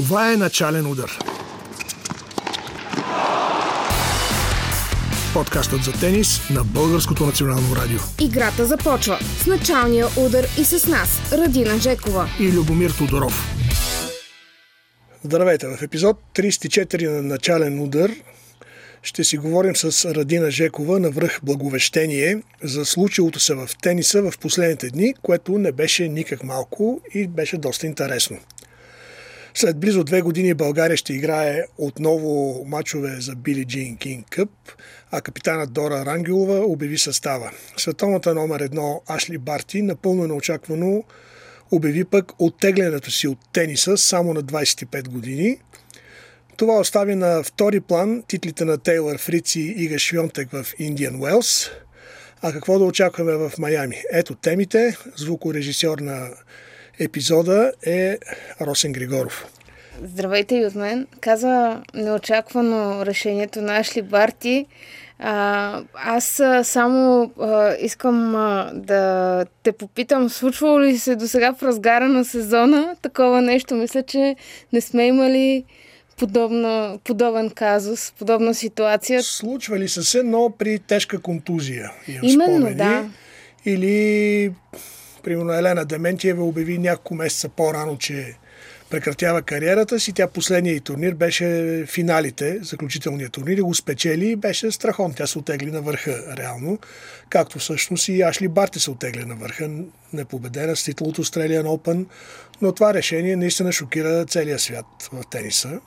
Това е начален удар. Подкастът за тенис на Българското национално радио. Играта започва с началния удар и с нас, Радина Жекова и Любомир Тодоров. Здравейте! В епизод 34 на начален удар ще си говорим с Радина Жекова на връх Благовещение за случилото се в тениса в последните дни, което не беше никак малко и беше доста интересно. След близо две години България ще играе отново мачове за Били Джин Кинг Къп, а капитанът Дора Рангелова обяви състава. Световната номер едно Ашли Барти напълно неочаквано обяви пък оттеглянето си от тениса само на 25 години. Това остави на втори план титлите на Тейлър Фрици и Ига Швионтек в Индиан Уелс. А какво да очакваме в Майами? Ето темите. Звукорежисьор на епизода е Росен Григоров. Здравейте и от мен. Казва неочаквано решението на Ашли Барти. А, аз само а, искам а, да те попитам, случвало ли се до сега в разгара на сезона такова нещо? Мисля, че не сме имали подобна, подобен казус, подобна ситуация. Случва ли се се, но при тежка контузия. Именно, спомени. да. Или, примерно, Елена Дементиева обяви няколко месеца по-рано, че прекратява кариерата си. Тя последния и турнир беше финалите, заключителния турнир го спечели и беше страхон. Тя се отегли на върха реално, както всъщност и Ашли Барти се отегли на върха, непобедена с титул от Australian Open, но това решение наистина шокира целия свят в тениса.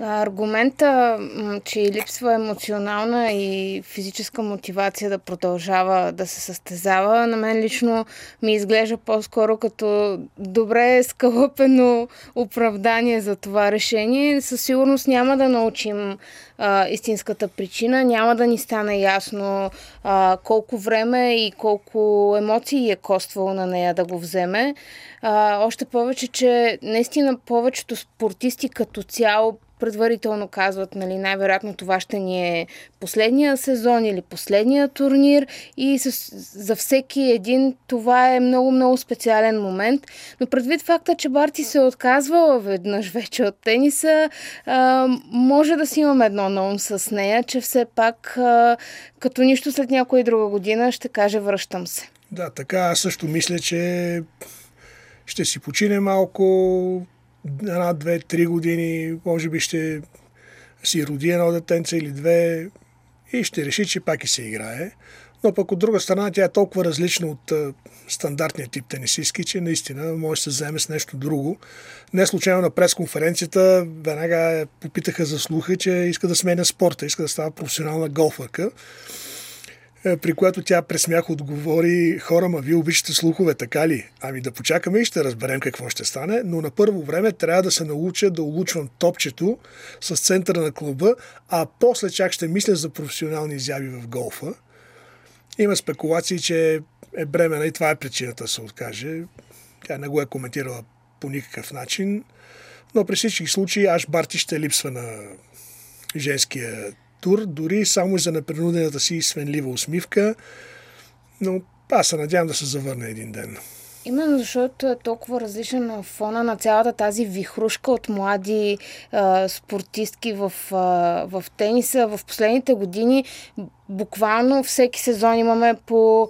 Аргумента, че липсва емоционална и физическа мотивация да продължава да се състезава, на мен лично ми изглежда по-скоро като добре скалъпено оправдание за това решение. Със сигурност няма да научим а, истинската причина, няма да ни стане ясно а, колко време и колко емоции е коствало на нея да го вземе. А, още повече, че наистина повечето спортисти като цяло предварително казват, нали, най-вероятно това ще ни е последния сезон или последния турнир и с, за всеки един това е много-много специален момент. Но предвид факта, че Барти се е отказвала веднъж вече от тениса, а, може да си имам едно на ум с нея, че все пак а, като нищо след някоя друга година ще каже връщам се. Да, така аз също мисля, че ще си почине малко, една, две, три години, може би ще си роди едно детенце или две и ще реши, че пак и се играе. Но пък от друга страна тя е толкова различна от стандартния тип тенисистки, че наистина може да се вземе с нещо друго. Не случайно на пресконференцията веднага попитаха за слуха, че иска да сменя спорта, иска да става професионална голфърка. Е, при което тя пресмях отговори хора, ма вие обичате слухове, така ли? Ами да почакаме и ще разберем какво ще стане, но на първо време трябва да се науча да улучвам топчето с центъра на клуба, а после чак ще мисля за професионални изяви в голфа. Има спекулации, че е бремена и това е причината да се откаже. Тя не го е коментирала по никакъв начин, но при всички случаи Аш Барти ще липсва на женския тур, дори само за непринудената си свенлива усмивка, но аз се надявам да се завърне един ден. Именно защото е толкова различен на фона на цялата тази вихрушка от млади а, спортистки в, а, в тениса. В последните години буквално всеки сезон имаме по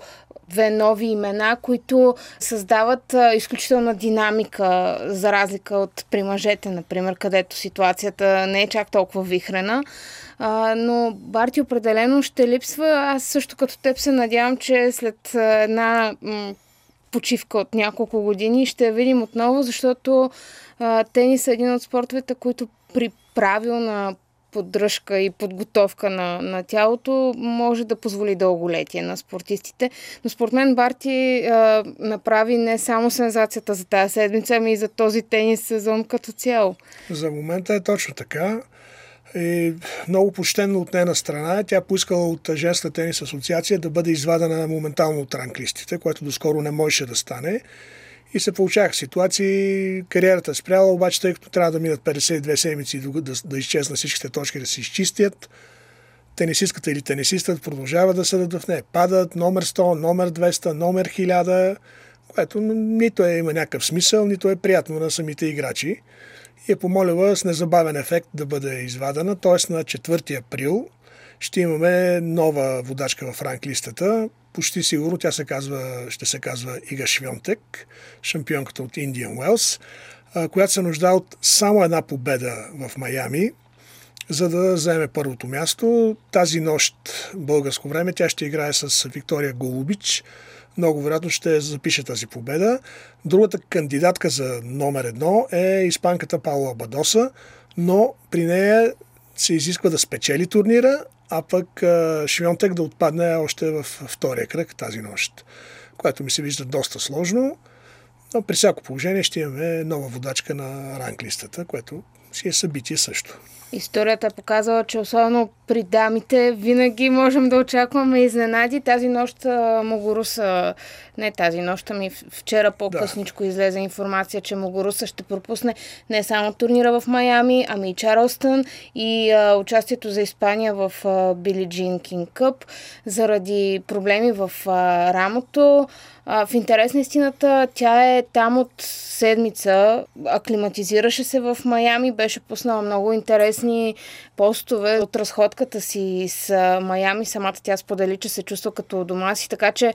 две нови имена, които създават изключителна динамика, за разлика от при мъжете, например, където ситуацията не е чак толкова вихрена. Но Барти определено ще липсва. Аз също като теб се надявам, че след една почивка от няколко години ще я видим отново, защото а, тенис е един от спортовете, които при правилна поддръжка и подготовка на, на тялото може да позволи дълголетие на спортистите. Но според мен Барти а, направи не само сензацията за тази седмица, ами и за този тенис сезон като цяло. За момента е точно така. И много почтенно от нейна страна. Тя поискала от Женска тенис асоциация да бъде извадена моментално от ранглистите, което доскоро не можеше да стане. И се получаваха ситуации, кариерата е спряла, обаче тъй като трябва да минат 52 седмици да, да, да изчезнат всичките точки, да се изчистят, тенисистката или тенисистът продължава да съдат в нея. Падат номер 100, номер 200, номер 1000, което нито е, има някакъв смисъл, нито е приятно на самите играчи. и е помолила с незабавен ефект да бъде извадена, т.е. на 4 април ще имаме нова водачка в ранглистата. Почти сигурно тя се казва, ще се казва Ига Швионтек, шампионката от Индиан Уелс, която се нуждае от само една победа в Майами, за да вземе първото място. Тази нощ, българско време, тя ще играе с Виктория Голубич. Много вероятно ще запише тази победа. Другата кандидатка за номер едно е испанката Паула Бадоса, но при нея се изисква да спечели турнира, а пък Швионтек да отпадне още в втория кръг тази нощ, което ми се вижда доста сложно. Но при всяко положение ще имаме нова водачка на ранглистата, което си е събитие също. Историята е показала, че особено при дамите винаги можем да очакваме изненади. Тази нощ Могоруса, не тази нощ, ами вчера по-късничко да. излезе информация, че Могоруса ще пропусне не само турнира в Майами, ами и Чарлстън и а, участието за Испания в Били Джин Кинг Къп заради проблеми в а, рамото. А, в интерес на истината, тя е там от седмица, аклиматизираше се в Майами, беше пуснала много интересни постове от разходката си с Майами. Самата тя сподели, че се чувства като дома си, така че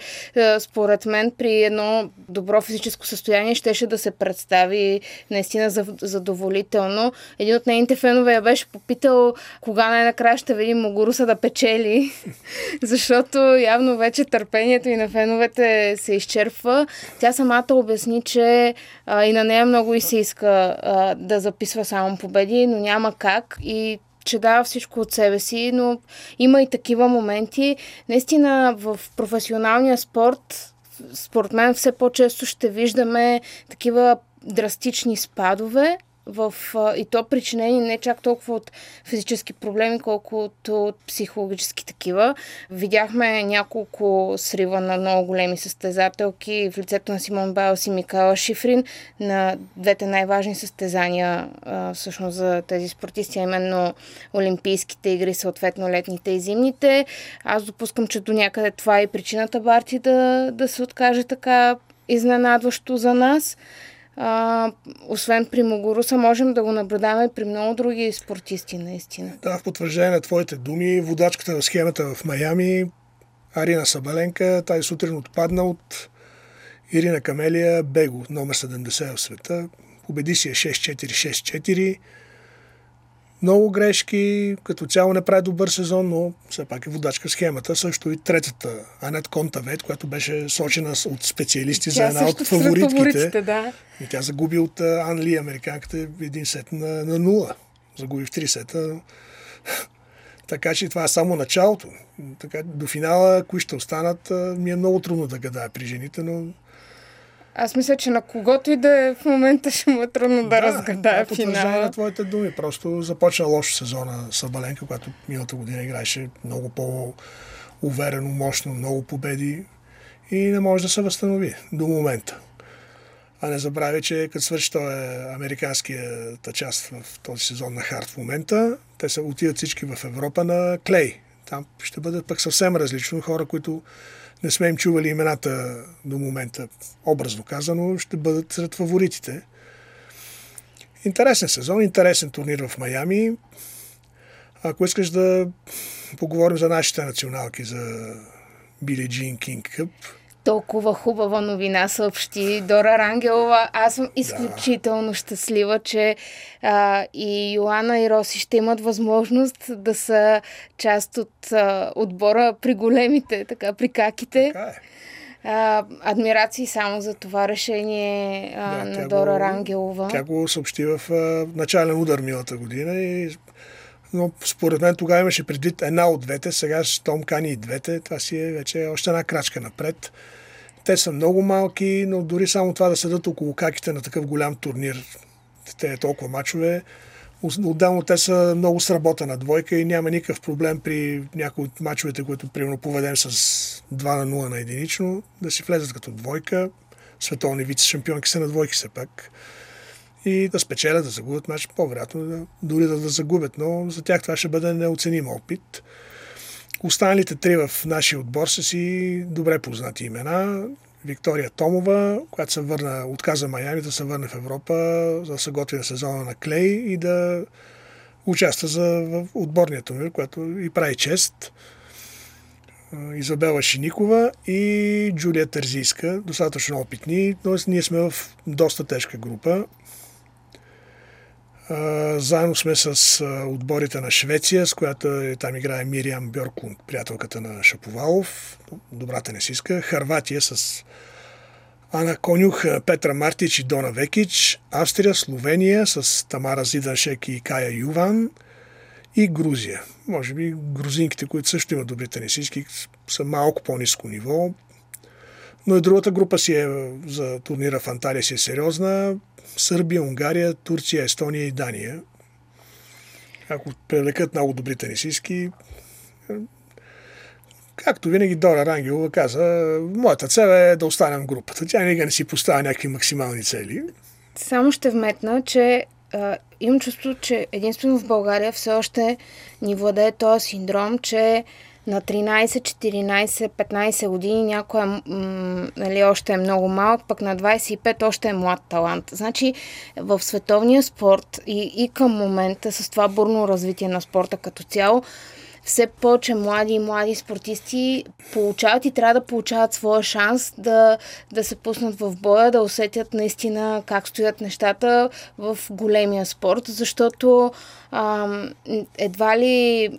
според мен при едно добро физическо състояние щеше да се представи наистина задоволително. Един от нейните фенове я беше попитал кога най-накрая ще видим Могуруса да печели, защото явно вече търпението и на феновете се изчерпва. Тя самата обясни, че а, и на нея много и се иска а, да записва само победи, но няма как и че дава всичко от себе си, но има и такива моменти. Наистина в професионалния спорт, според мен все по-често ще виждаме такива драстични спадове, в, и то причинени не чак толкова от физически проблеми, колкото от психологически такива. Видяхме няколко срива на много големи състезателки в лицето на Симон Байлс и Микала Шифрин на двете най-важни състезания всъщност за тези спортисти, а именно Олимпийските игри, съответно летните и зимните. Аз допускам, че до някъде това е и причината Барти да, да се откаже така изненадващо за нас а, освен при Могоруса, можем да го наблюдаваме при много други спортисти, наистина. Да, в потвърждение на твоите думи, водачката в схемата в Майами, Арина Сабаленка, тази сутрин отпадна от Ирина Камелия Бего, номер 70 в света. Победи си е 6-4-6-4 много грешки, като цяло не прави добър сезон, но все пак е водачка схемата. Също и третата, Анет Контавет, която беше сочена от специалисти тя за една от фаворитките. да. И тя загуби от Анли, американката, един сет на, на нула. Загуби в три сета. така че това е само началото. Така, до финала, кои ще останат, ми е много трудно да гадая при жените, но аз мисля, че на когото и да е в момента ще му е трудно да, да разгадае да, финала. на твоите думи. Просто започна лошо сезона Сабаленка, която миналата година играеше много по-уверено, мощно, много победи и не може да се възстанови до момента. А не забравя, че като свърши този американската част в този сезон на Харт в момента, те се отиват всички в Европа на Клей. Там ще бъдат пък съвсем различно хора, които не сме им чували имената до момента, образно казано, ще бъдат сред фаворитите. Интересен сезон, интересен турнир в Майами. Ако искаш да поговорим за нашите националки, за Били Джин Кинг Къп, толкова хубава новина съобщи Дора Рангелова. Аз съм изключително да. щастлива, че а, и Йоанна и Роси ще имат възможност да са част от а, отбора при големите, така, при каките. Така е. А, адмирации само за това решение а, да, на Дора го, Рангелова. Тя го съобщи в а, начален удар миналата година и но според мен тогава имаше предвид една от двете, сега с Том Кани и двете, това си е вече още една крачка напред. Те са много малки, но дори само това да седат около каките на такъв голям турнир, те е толкова мачове, Отделно те са много сработена двойка и няма никакъв проблем при някои от мачовете, които примерно поведем с 2 на 0 на единично, да си влезат като двойка. Световни вице шампионки са на двойки все пак. И да спечелят, да загубят матч, по-вероятно да, дори да, да загубят, но за тях това ще бъде неоценим опит. Останалите три в нашия отбор са си добре познати имена. Виктория Томова, която се върна, отказа Майами да се върне в Европа, за да се готви на сезона на Клей и да участва за, в отборния турнир, което и прави чест. Изабела Шиникова и Джулия Тързийска, достатъчно опитни, т.е. ние сме в доста тежка група. Заедно сме с отборите на Швеция, с която е, там играе Мириам Бьоркун, приятелката на Шаповалов, добра тенисистка. Харватия с Ана Конюх, Петра Мартич и Дона Векич. Австрия, Словения с Тамара Зиданшек и Кая Юван. И Грузия. Може би грузинките, които също имат добри тенисистки, са малко по-низко ниво. Но и другата група си е за турнира в Анталия си е сериозна. Сърбия, Унгария, Турция, Естония и Дания. Ако привлекат много добри тенисистки, както винаги Дора Рангелова каза, моята цел е да останем в групата. Тя никога не си поставя някакви максимални цели. Само ще вметна, че а, имам чувство, че единствено в България все още ни владее този синдром, че на 13, 14, 15 години някой е, нали, още е много малък, пък на 25 още е млад талант. Значи в световния спорт и, и към момента с това бурно развитие на спорта като цяло, все повече млади и млади спортисти получават и трябва да получават своя шанс да, да се пуснат в боя, да усетят наистина как стоят нещата в големия спорт, защото ам, едва ли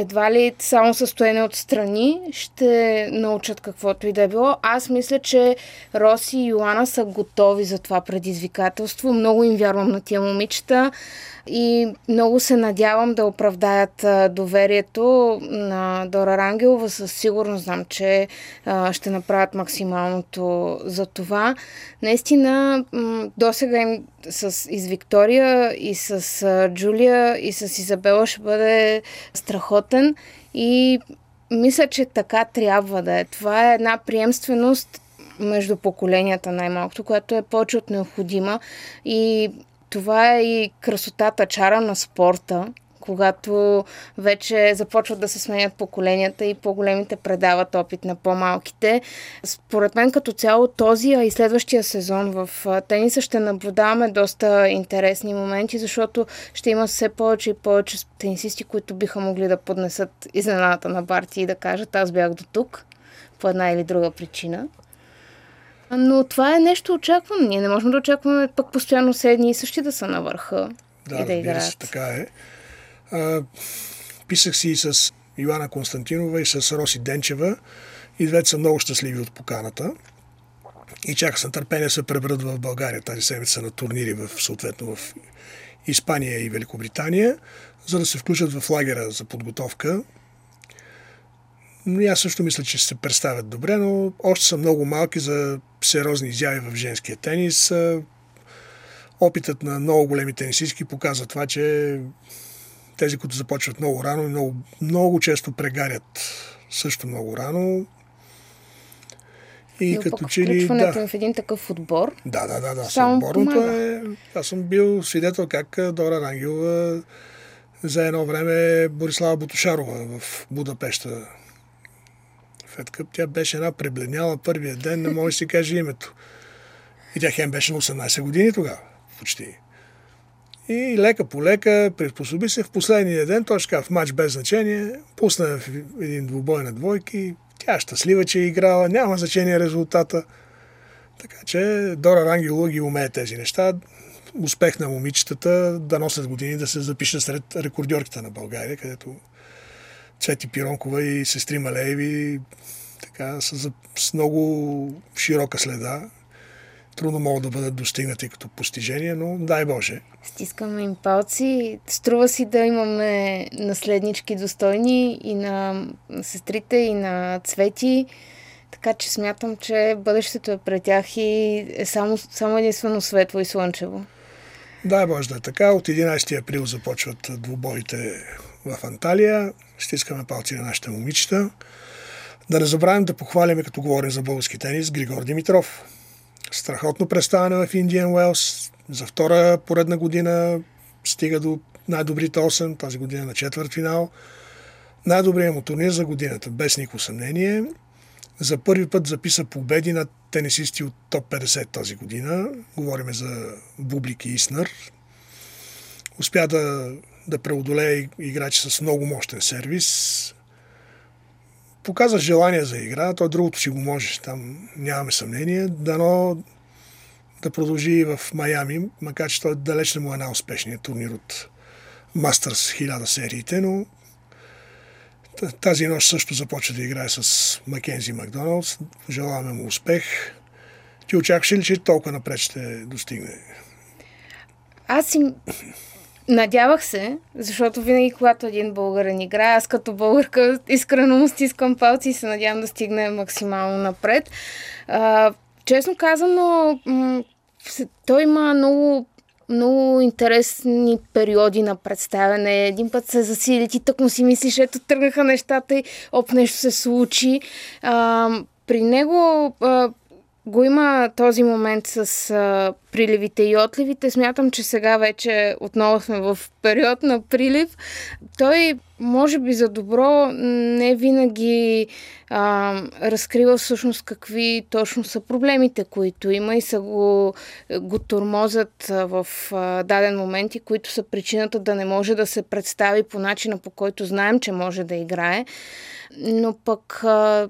едва ли само състояние от страни ще научат каквото и да е било. Аз мисля, че Роси и Йоана са готови за това предизвикателство. Много им вярвам на тия момичета и много се надявам да оправдаят доверието на Дора Рангелова. Със сигурност знам, че ще направят максималното за това. Наистина, досега им с, и с Виктория, и с Джулия, и с Изабела ще бъде страхотен и мисля, че така трябва да е. Това е една приемственост между поколенията най-малкото, която е повече от необходима и това е и красотата, чара на спорта, когато вече започват да се сменят поколенията и по-големите предават опит на по-малките. Според мен като цяло този, а и следващия сезон в тениса ще наблюдаваме доста интересни моменти, защото ще има все повече и повече тенисисти, които биха могли да поднесат изненадата на Барти и да кажат аз бях до тук по една или друга причина. Но това е нещо очаквано. Ние не можем да очакваме пък постоянно седни и същи да са на върха да, и да играят. Се, така е. Писах си и с Йоанна Константинова и с Роси Денчева. И двете са много щастливи от поканата. И чака с нетърпение се пребрат в България тази седмица на турнири в, съответно в Испания и Великобритания, за да се включат в лагера за подготовка но аз също мисля, че се представят добре, но още са много малки за сериозни изяви в женския тенис. Опитът на много големи тенисистки показва това, че тези, които започват много рано и много, много често прегарят също много рано. И Но като че ли. Да. в един такъв отбор. Да, да, да. да. Само отборното е. Аз съм бил свидетел как Дора Рангелова за едно време Борислава Бутушарова в Fed Cup, тя беше една пребледняла първия ден, не може да си каже името. И тя хем беше на 18 години тогава, почти. И лека по лека приспособи се в последния ден, точка в матч без значение, пусна в един двубой на двойки, тя щастлива, че е играла, няма значение резултата. Така че Дора Рангелова ги умее тези неща. Успех на момичетата да носят години да се запишат сред рекордьорките на България, където Цвети Пиронкова и сестри Малееви така, с, с много широка следа. Трудно могат да бъдат достигнати като постижения, но дай Боже. Стискаме им палци. Струва си да имаме наследнички достойни и на сестрите, и на Цвети. Така че смятам, че бъдещето е пред тях и е само, само единствено светло и слънчево. Дай Боже да е така. От 11 април започват двубоите в Анталия. Стискаме палци на нашите момичета. Да не забравим да похваляме, като говорим за български тенис, Григор Димитров. Страхотно представяне в Индиан Уелс. За втора поредна година стига до най-добрите 8, тази година на четвърт финал. Най-добрият му турнир за годината, без никакво съмнение. За първи път записа победи над тенисисти от топ 50 тази година. Говориме за Бублик и Иснар. Успя да, да преодолее играчи с много мощен сервис. Показа желание за игра, той другото си го можеш, там нямаме съмнение. Дано да продължи и в Майами, макар че той далеч не му е най-успешният турнир от Мастърс 1000 сериите, но тази нощ също започва да играе с Макензи Макдоналдс. Желаваме му успех. Ти очакваш ли, че толкова напред ще достигне? Аз си Надявах се, защото винаги, когато един българен играе, аз като българка искрено му стискам палци и се надявам да стигне максимално напред. А, честно казано, м- той има много много интересни периоди на представяне. Един път се засили, ти тък му си мислиш, ето тръгнаха нещата и оп, нещо се случи. А, при него а, го има този момент с а, приливите и отливите. Смятам, че сега вече отново сме в период на прилив. Той, може би за добро, не винаги а, разкрива всъщност какви точно са проблемите, които има и са го, го тормозят в а, даден момент и които са причината да не може да се представи по начина, по който знаем, че може да играе но пък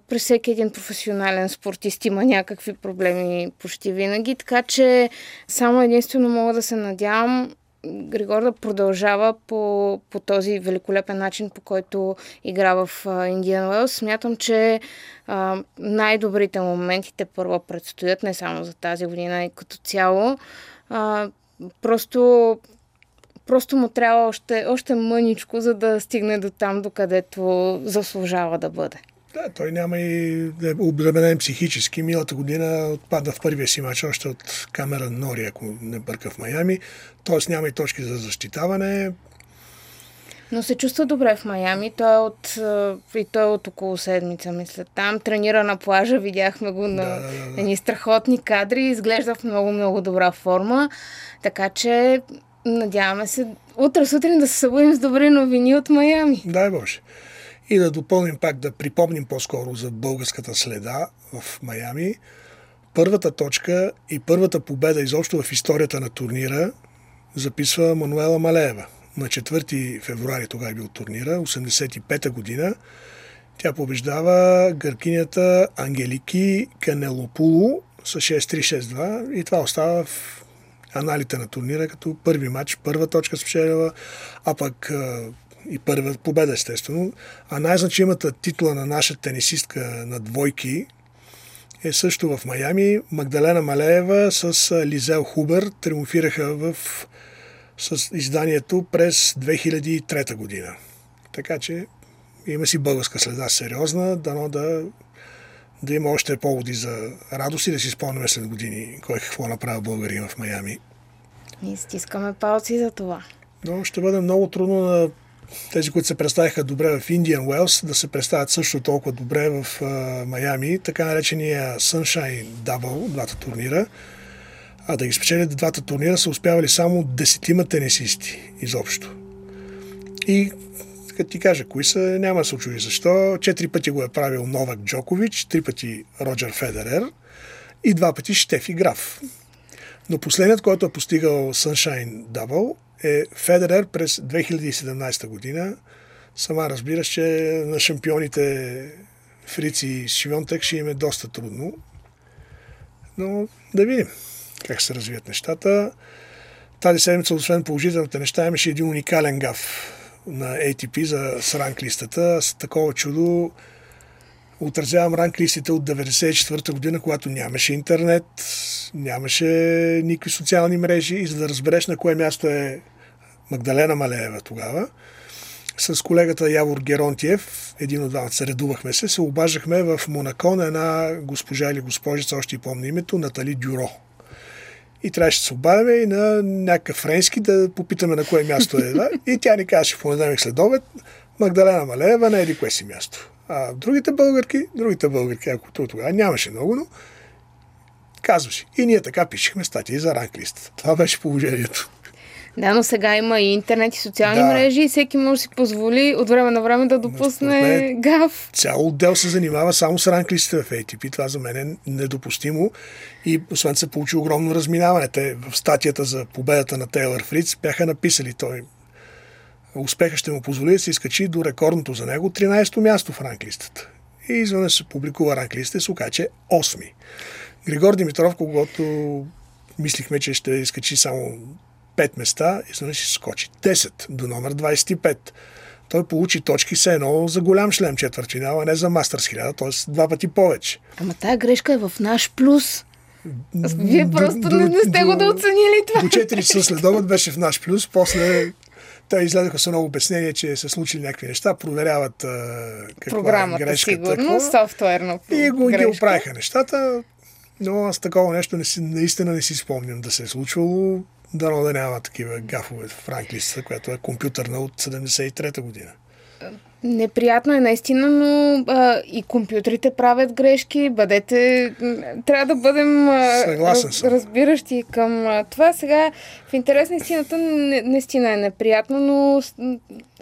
при всеки един професионален спортист има някакви проблеми почти винаги, така че само единствено мога да се надявам Григор да продължава по, по този великолепен начин, по който игра в Индиан Уелс. Смятам, че а, най-добрите моментите първо предстоят, не само за тази година и като цяло. А, просто Просто му трябва още, още мъничко, за да стигне до там, докъдето заслужава да бъде. Да, той няма и да е обременен психически. Милата година отпада в първия си матч още от камера Нори, ако не бърка в Майами. Тоест няма и точки за защитаване. Но се чувства добре в Майами. Той е от, и той е от около седмица, мисля. Там тренира на плажа, видяхме го на да, да, да. едни страхотни кадри. Изглежда в много-много добра форма. Така че Надяваме се утре сутрин да се събудим с добри новини от Майами. Дай Боже. И да допълним пак, да припомним по-скоро за българската следа в Майами. Първата точка и първата победа изобщо в историята на турнира записва Мануела Малеева. На 4 февруари тогава е бил турнира, 85-та година. Тя побеждава гъркинята Ангелики Канелопуло с 6-3-6-2 и това остава в аналите на турнира, като първи матч, първа точка спечелила, а пък и първа победа, естествено. А най-значимата титла на наша тенисистка на двойки е също в Майами. Магдалена Малеева с Лизел Хубер триумфираха в с изданието през 2003 година. Така че има си българска следа сериозна, дано да да има още поводи за радост и да си спомняме след години кой какво направи българин в Майами. Ние стискаме палци за това. Но ще бъде много трудно на тези, които се представиха добре в Индиан Уелс, да се представят също толкова добре в Майами, така наречения Sunshine Double, двата турнира. А да ги спечелят двата турнира са успявали само десетима тенисисти изобщо. И като ти кажа кои са, няма да се очуди защо. Четири пъти го е правил Новак Джокович, три пъти Роджер Федерер и два пъти Штефи Граф. Но последният, който е постигал Sunshine Double е Федерер през 2017 година. Сама разбираш, че на шампионите Фрици и Шивонтек ще им е доста трудно. Но да видим как се развият нещата. Тази седмица, освен положителните неща, имаше един уникален гаф на ATP за с ранглистата. С такова чудо отразявам ранглистите от 1994 година, когато нямаше интернет, нямаше никакви социални мрежи и за да разбереш на кое място е Магдалена Малеева тогава, с колегата Явор Геронтиев, един от двамата се редувахме се, се обаждахме в Монако на една госпожа или госпожица, още и помня името, Натали Дюро. И трябваше да се обадиме и на някакъв френски да попитаме на кое място е. Да? И тя ни казаше в понеделник след обед, Магдалена Малеева на еди кое си място. А другите българки, другите българки, ако тогава нямаше много, но казваше. И ние така пишехме статии за ранглистата. Това беше положението. Да, но сега има и интернет и социални Да. мрежи и всеки може да си позволи от време на време да допусне мен- гаф. Цял отдел се занимава само с ранглистите в ATP. Това за мен е недопустимо. И освен се получи огромно разминаване. Те в статията за победата на Тейлър Фриц бяха написали той успеха ще му позволи да се изкачи до рекордното за него 13-то място в ранглистата. И изведнъж се публикува ранглистата и се окаже, че е 8-ми. Григор Димитров, когато мислихме, че ще изкачи само 5 места, изведнъж ще скочи 10 до номер 25. Той получи точки все едно за голям шлем четвъртфинал, а не за Мастърс 1000, т.е. два пъти повече. Ама тая грешка е в наш плюс. Вие До- просто до- не, не сте го да оценили това. До 4 часа след обед беше в наш плюс, после те излезаха с много обяснение, че са случили някакви неща, проверяват а, каква Програмата, е грешката. сигурно, какво. софтуерно. И го ги грешка. оправиха нещата, но аз такова нещо не си, наистина не си спомням да се е случвало. Дано да няма такива гафове в ранглистата, която е компютърна от 73-та година. Неприятно е наистина, но а, и компютрите правят грешки. Бъдете. Трябва да бъдем съм. разбиращи към а, това. Сега, в интерес на истината, не- наистина е неприятно, но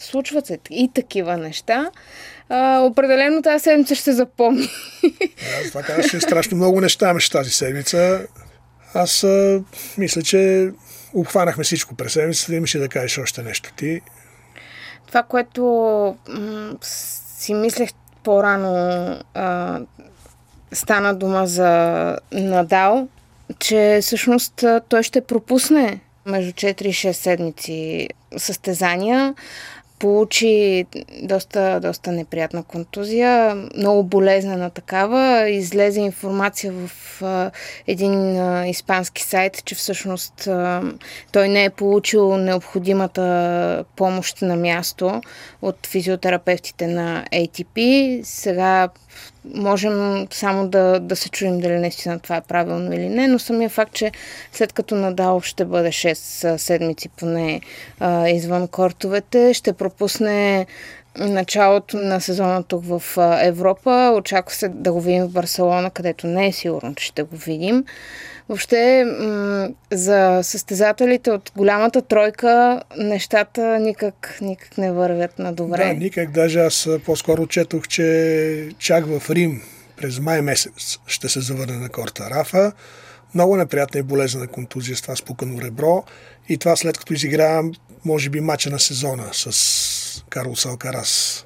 случват се и такива неща. А, определено тази седмица ще се запомни. Да, затова казах, че страшно много неща имаше тази седмица. Аз а, мисля, че обхванахме всичко през седмицата. Имаше да кажеш още нещо ти. Това, което м- си мислех по-рано, а, стана дума за Надал, че всъщност той ще пропусне между 4 и 6 седмици състезания. Получи доста, доста неприятна контузия, много болезнена такава. Излезе информация в а, един а, испански сайт, че всъщност а, той не е получил необходимата помощ на място от физиотерапевтите на ATP. Сега можем само да, да се чуем дали наистина това е правилно или не, но самия факт, че след като Надал ще бъде 6 седмици поне а, извън кортовете, ще пропусне началото на сезона тук в Европа. Очаква се да го видим в Барселона, където не е сигурно, че ще го видим. Въобще, за състезателите от голямата тройка нещата никак, никак не вървят на добре. Да, никак. Даже аз по-скоро четох, че чак в Рим през май месец ще се завърне на корта Рафа. Много неприятна и болезнена контузия с това спукано ребро. И това след като изигра, може би, мача на сезона с Карлос Алкарас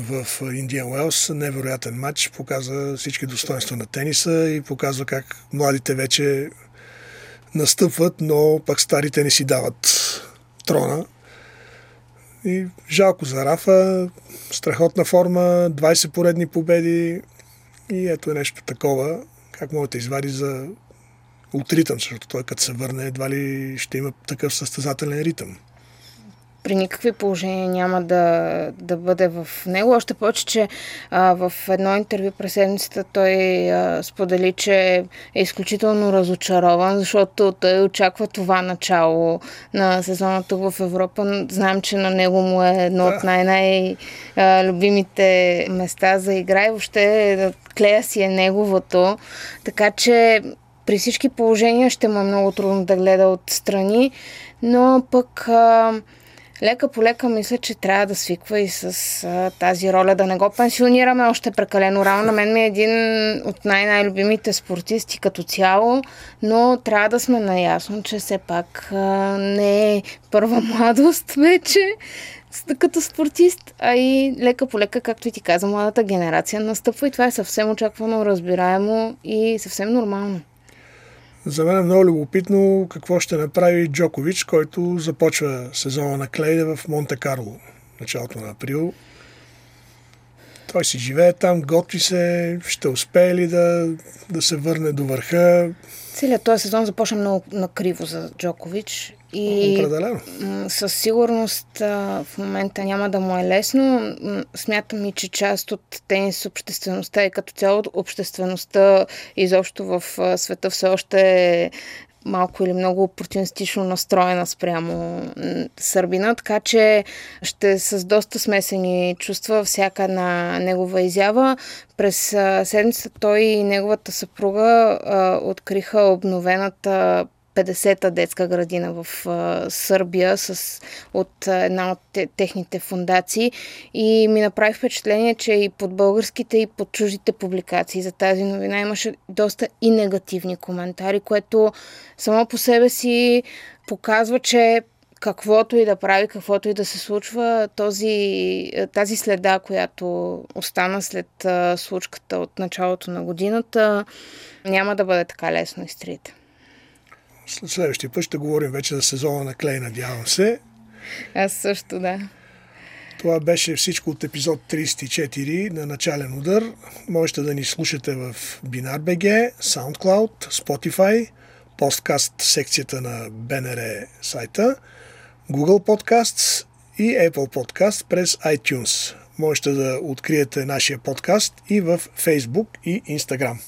в Индиан Уелс. Невероятен матч. Показа всички достоинства на тениса и показва как младите вече настъпват, но пък старите не си дават трона. И жалко за Рафа, страхотна форма, 20 поредни победи и ето е нещо такова, как може да извади за от ритъм, защото той като се върне едва ли ще има такъв състезателен ритъм. При никакви положения няма да, да бъде в него. Още повече, че а, в едно интервю през седмицата той а, сподели, че е изключително разочарован, защото той очаква това начало на сезона тук в Европа. Знаем, че на него му е едно Да. от най-най-любимите места за игра и въобще клея си е неговото. Така че при всички положения ще му е много трудно да гледа отстрани, но пък а, лека по лека мисля, че трябва да свиква и с а, тази роля, да не го пенсионираме още прекалено рано. На мен ми е един от най-най-любимите спортисти като цяло, но трябва да сме наясно, че все пак а, не е първа младост вече като спортист, а и лека по лека, както и ти каза, младата генерация настъпва и това е съвсем очаквано, разбираемо и съвсем нормално. За мен е много любопитно какво ще направи Джокович, който започва сезона на Клейде в Монте Карло, началото на април. Той си живее там, готви се, ще успее ли да, да се върне до върха. Целият този сезон започна много накриво за Джокович и Определено. със сигурност а, в момента няма да му е лесно. Смятам и, че част от тенис обществеността и като цяло обществеността изобщо в света все още е малко или много опортунистично настроена спрямо Сърбина, така че ще с доста смесени чувства всяка една негова изява. През седмицата той и неговата съпруга а, откриха обновената 50-та детска градина в Сърбия с, от една от те, техните фундации и ми направи впечатление, че и под българските и под чуждите публикации за тази новина имаше доста и негативни коментари, което само по себе си показва, че каквото и да прави, каквото и да се случва, този, тази следа, която остана след случката от началото на годината, няма да бъде така лесно изтрите. След следващия път ще говорим вече за сезона на Клей, надявам се. Аз също, да. Това беше всичко от епизод 34 на начален удар. Можете да ни слушате в BinarBG, SoundCloud, Spotify, посткаст секцията на БНР сайта, Google Podcasts и Apple Podcasts през iTunes. Можете да откриете нашия подкаст и в Facebook и Instagram.